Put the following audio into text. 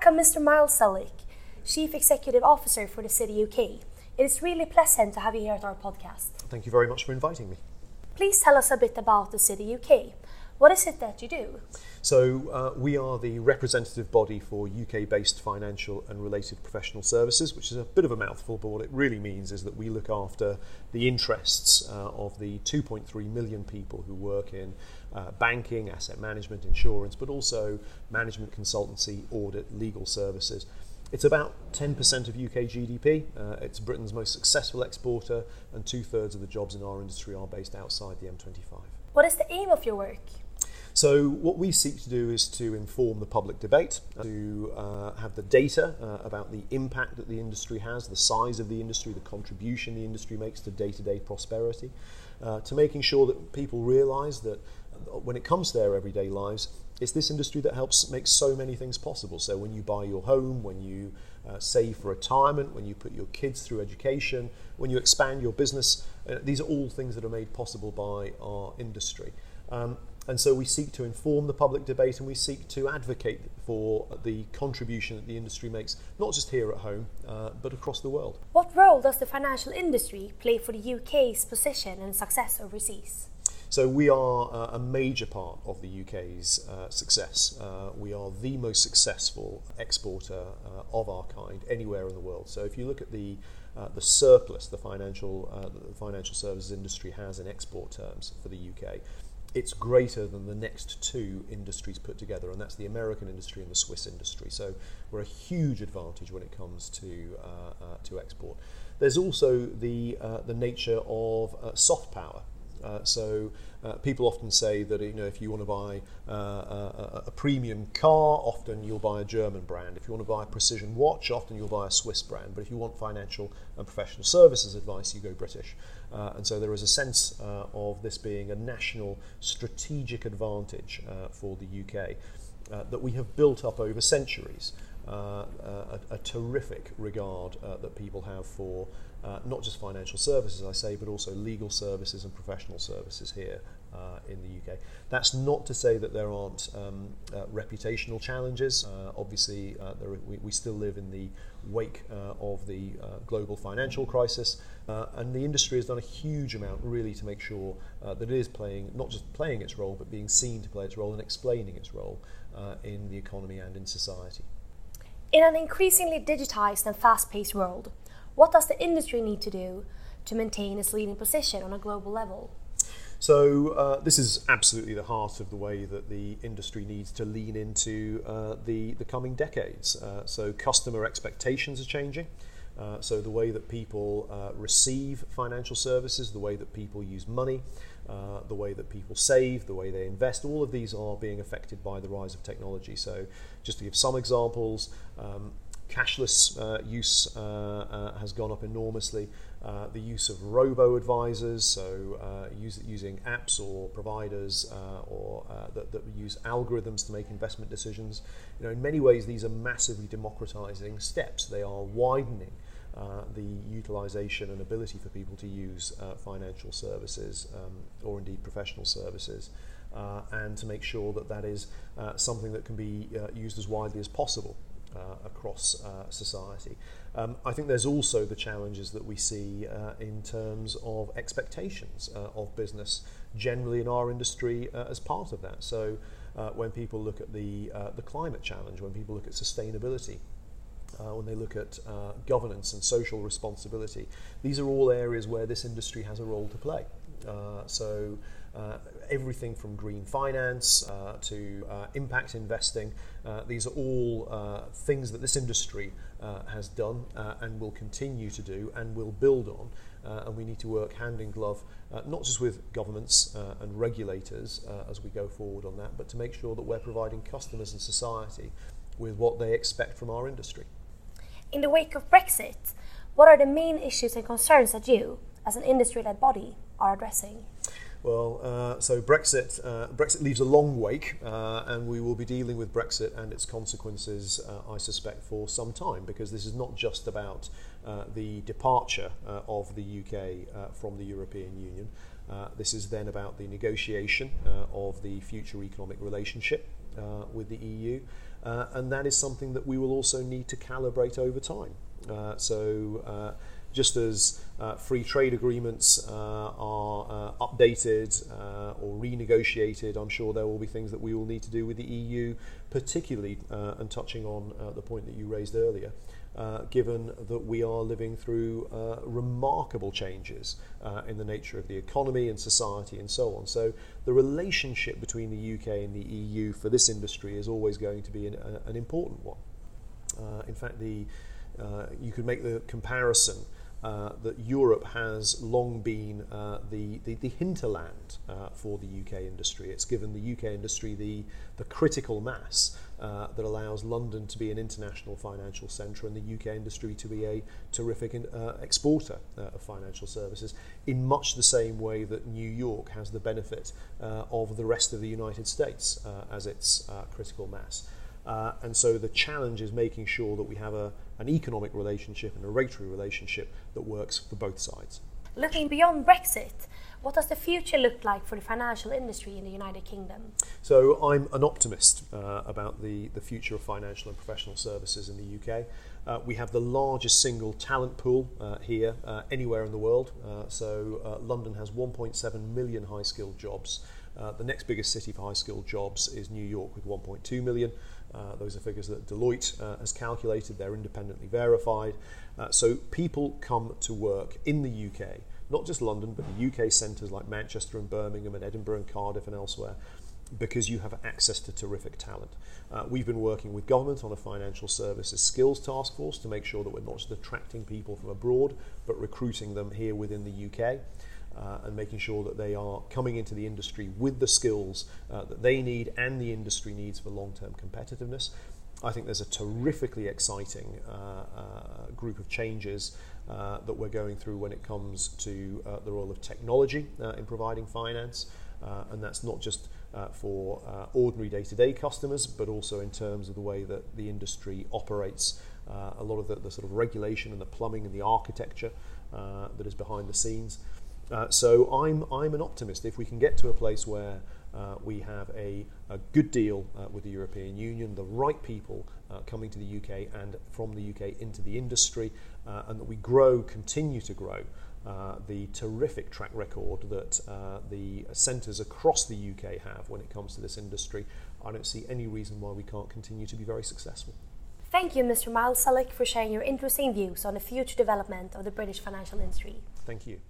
Welcome, Mr. Miles Celic, Chief Executive Officer for the City UK. It is really pleasant to have you here at our podcast. Thank you very much for inviting me. Please tell us a bit about the City UK. What is it that you do? So, uh, we are the representative body for UK based financial and related professional services, which is a bit of a mouthful, but what it really means is that we look after the interests uh, of the 2.3 million people who work in uh, banking, asset management, insurance, but also management consultancy, audit, legal services. It's about 10% of UK GDP. Uh, it's Britain's most successful exporter, and two thirds of the jobs in our industry are based outside the M25. What is the aim of your work? So, what we seek to do is to inform the public debate, to uh, have the data uh, about the impact that the industry has, the size of the industry, the contribution the industry makes to day to day prosperity, uh, to making sure that people realise that when it comes to their everyday lives, it's this industry that helps make so many things possible. So, when you buy your home, when you uh, save for retirement, when you put your kids through education, when you expand your business, uh, these are all things that are made possible by our industry. Um, and so we seek to inform the public debate and we seek to advocate for the contribution that the industry makes, not just here at home, uh, but across the world. What role does the financial industry play for the UK's position and success overseas? So we are uh, a major part of the UK's uh, success. Uh, we are the most successful exporter uh, of our kind anywhere in the world. So if you look at the uh, the surplus the financial uh, the financial services industry has in export terms for the UK, it's greater than the next two industries put together, and that's the American industry and the Swiss industry. So we're a huge advantage when it comes to uh, uh, to export. There's also the uh, the nature of uh, soft power. Uh, so uh, people often say that you know if you want to buy uh, a, a premium car, often you'll buy a German brand. If you want to buy a precision watch, often you'll buy a Swiss brand. But if you want financial and professional services advice, you go British. Uh, and so there is a sense uh, of this being a national strategic advantage uh, for the UK uh, that we have built up over centuries. Uh, a, a, terrific regard uh, that people have for uh, not just financial services, I say, but also legal services and professional services here uh, in the UK. That's not to say that there aren't um, uh, reputational challenges. Uh, obviously, uh, are, we, we, still live in the wake uh, of the uh, global financial crisis, and the industry has done a huge amount really to make sure that it is playing, not just playing its role, but being seen to play its role and explaining its role in the economy and in society. In an increasingly digitized and fast paced world, what does the industry need to do to maintain its leading position on a global level? So uh, this is absolutely the heart of the way that the industry needs to lean into uh, the, the coming decades. Uh, so customer expectations are changing. Uh, so the way that people uh, receive financial services, the way that people use money, uh, the way that people save, the way they invest, all of these are being affected by the rise of technology. So just to give some examples, um, cashless uh, use uh, uh, has gone up enormously. Uh, the use of robo advisors, so uh, use, using apps or providers uh, or that, that use algorithms to make investment decisions. You know, in many ways, these are massively democratizing steps. They are widening the utilization and ability for people to use financial services um, or indeed professional services. Uh, and to make sure that that is uh, something that can be uh, used as widely as possible uh, across uh, society. Um, I think there's also the challenges that we see uh, in terms of expectations uh, of business generally in our industry uh, as part of that. So uh, when people look at the, the climate challenge, when people look at sustainability, uh, when they look at uh, governance and social responsibility. These are all areas where this industry has a role to play. Uh, so uh, everything from green finance uh, to uh, impact investing, uh, these are all uh, things that this industry uh, has done and will continue to do and will build on. and we need to work hand in glove, not just with governments and regulators as we go forward on that, but to make sure that we're providing customers and society with what they expect from our industry. In the wake of Brexit, what are the main issues and concerns that you, as an industry led body, are addressing? Well, uh, so Brexit, uh, Brexit leaves a long wake, uh, and we will be dealing with Brexit and its consequences, uh, I suspect, for some time, because this is not just about uh, the departure uh, of the UK from the European Union. this is then about the negotiation of the future economic relationship with the EU, uh, and that is something that we will also need to calibrate over time. Uh, so, uh, just as uh, free trade agreements uh, are uh, updated or renegotiated, I'm sure there will be things that we will need to do with the EU, particularly, and touching on the point that you raised earlier. Uh, given that we are living through uh, remarkable changes uh, in the nature of the economy and society and so on. So, the relationship between the UK and the EU for this industry is always going to be an, an important one. in fact, the, you could make the comparison uh, that Europe has long been uh, the, the, the, hinterland uh, for the UK industry. It's given the UK industry the, the critical mass uh, that allows London to be an international financial centre and the UK industry to be a terrific in, uh, exporter uh, of financial services, in much the same way that New York has the benefit of the rest of the United States as its critical mass. Uh, and so the challenge is making sure that we have a, an economic relationship and a regulatory relationship that works for both sides. Looking beyond Brexit, what does the future look like for the financial industry in the United Kingdom? So I'm an optimist uh, about the, the future of financial and professional services in the UK. Uh, we have the largest single talent pool uh, here uh, anywhere in the world. Uh, so uh, London has 1.7 million high skilled jobs. the next biggest city for high skilled jobs is New York with 1.2 million. Uh, those are figures that Deloitte uh, has calculated, they're independently verified. Uh, so people come to work in the UK, not just London, but the UK centres like Manchester and Birmingham and Edinburgh and Cardiff and elsewhere, because you have access to terrific talent. Uh, we've been working with government on a financial services skills task force to make sure that we're not just attracting people from abroad, but recruiting them here within the UK uh, and making sure that they are coming into the industry with the skills uh, that they need and the industry needs for long term competitiveness. I think there's a terrifically exciting uh, uh group of changes uh, that we're going through when it comes to uh, the role of technology in providing finance, and that's not just for ordinary day to day customers, but also in terms of the way that the industry operates. a lot of the, the, sort of regulation and the plumbing and the architecture that is behind the scenes. Uh, so I'm, I'm an optimist. If we can get to a place where uh, we have a, a good deal uh, with the European Union, the right people uh, coming to the UK and from the UK into the industry, uh, and that we grow, continue to grow. Uh, the terrific track record that the centres across the UK have when it comes to this industry, I don't see any reason why we can't continue to be very successful. Thank you, Mr. Miles Celic, for sharing your interesting views on the future development of the British financial industry. Thank you.